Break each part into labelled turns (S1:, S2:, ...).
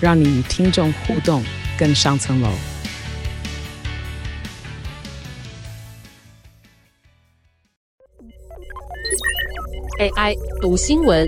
S1: 让你与听众互动更上层楼。
S2: AI 读新闻，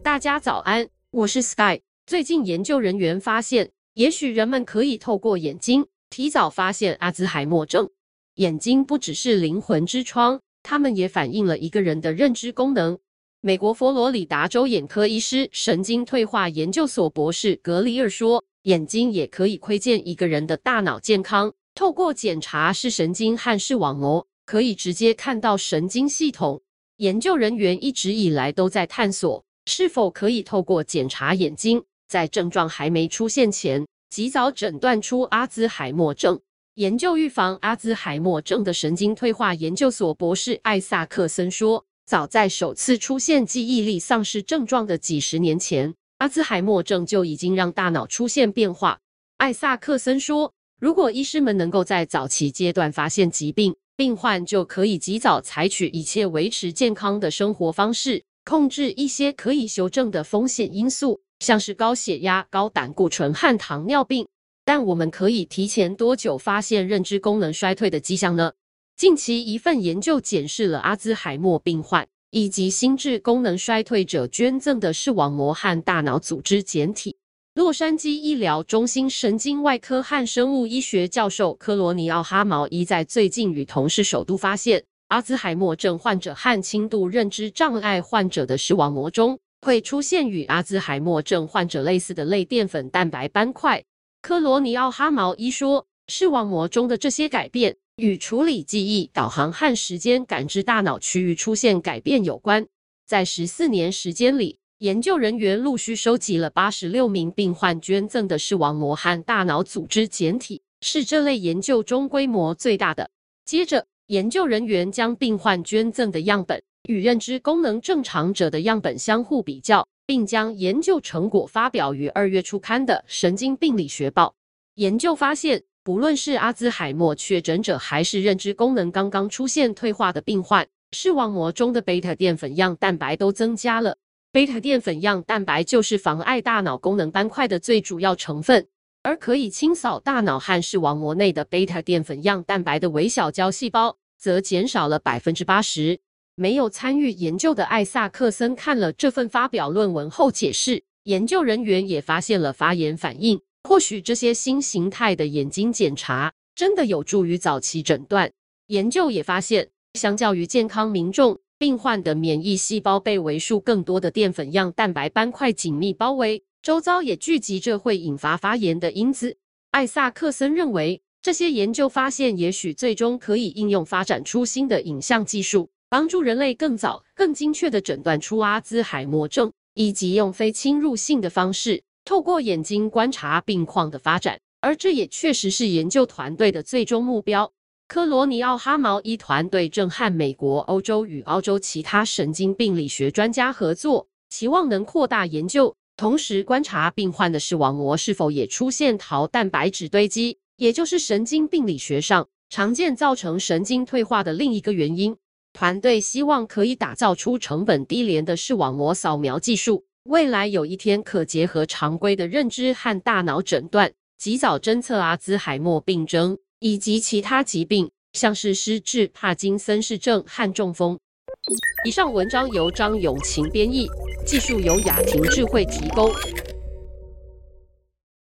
S2: 大家早安，我是 Sky。最近研究人员发现，也许人们可以透过眼睛提早发现阿兹海默症。眼睛不只是灵魂之窗。它们也反映了一个人的认知功能。美国佛罗里达州眼科医师、神经退化研究所博士格里尔说：“眼睛也可以窥见一个人的大脑健康。透过检查视神经和视网膜，可以直接看到神经系统。研究人员一直以来都在探索，是否可以透过检查眼睛，在症状还没出现前，及早诊断出阿兹海默症。”研究预防阿兹海默症的神经退化研究所博士艾萨克森说：“早在首次出现记忆力丧失症状的几十年前，阿兹海默症就已经让大脑出现变化。”艾萨克森说：“如果医师们能够在早期阶段发现疾病，病患就可以及早采取一切维持健康的生活方式，控制一些可以修正的风险因素，像是高血压、高胆固醇和糖尿病。”但我们可以提前多久发现认知功能衰退的迹象呢？近期一份研究检视了阿兹海默病患以及心智功能衰退者捐赠的视网膜和大脑组织简体。洛杉矶医疗中心神经外科和生物医学教授科罗尼奥·哈毛伊在最近与同事首度发现，阿兹海默症患者和轻度认知障碍患者的视网膜中会出现与阿兹海默症患者类似的类淀粉蛋白斑块。科罗尼奥哈毛伊说：“视网膜中的这些改变与处理记忆、导航和时间感知大脑区域出现改变有关。”在十四年时间里，研究人员陆续收集了八十六名病患捐赠的视网膜和大脑组织简体，是这类研究中规模最大的。接着，研究人员将病患捐赠的样本与认知功能正常者的样本相互比较。并将研究成果发表于二月初刊的《神经病理学报》。研究发现，不论是阿兹海默确诊者，还是认知功能刚刚出现退化的病患，视网膜中的贝塔淀粉样蛋白都增加了。贝塔淀粉样蛋白就是妨碍大脑功能斑块的最主要成分，而可以清扫大脑和视网膜内的贝塔淀粉样蛋白的微小胶细胞，则减少了百分之八十。没有参与研究的艾萨克森看了这份发表论文后解释，研究人员也发现了发炎反应。或许这些新形态的眼睛检查真的有助于早期诊断。研究也发现，相较于健康民众，病患的免疫细胞被为数更多的淀粉样蛋白斑块紧密包围，周遭也聚集着会引发发炎的因子。艾萨克森认为，这些研究发现也许最终可以应用发展出新的影像技术。帮助人类更早、更精确地诊断出阿兹海默症，以及用非侵入性的方式透过眼睛观察病况的发展，而这也确实是研究团队的最终目标。科罗尼奥哈毛伊团队正和美国、欧洲与澳洲其他神经病理学专家合作，期望能扩大研究，同时观察病患的视网膜是否也出现桃蛋白质堆积，也就是神经病理学上常见造成神经退化的另一个原因。团队希望可以打造出成本低廉的视网膜扫描技术，未来有一天可结合常规的认知和大脑诊断，及早侦测阿兹海默病症以及其他疾病，像是失智、帕金森氏症和中风。以上文章由张永晴编译，技术由雅婷智慧提供。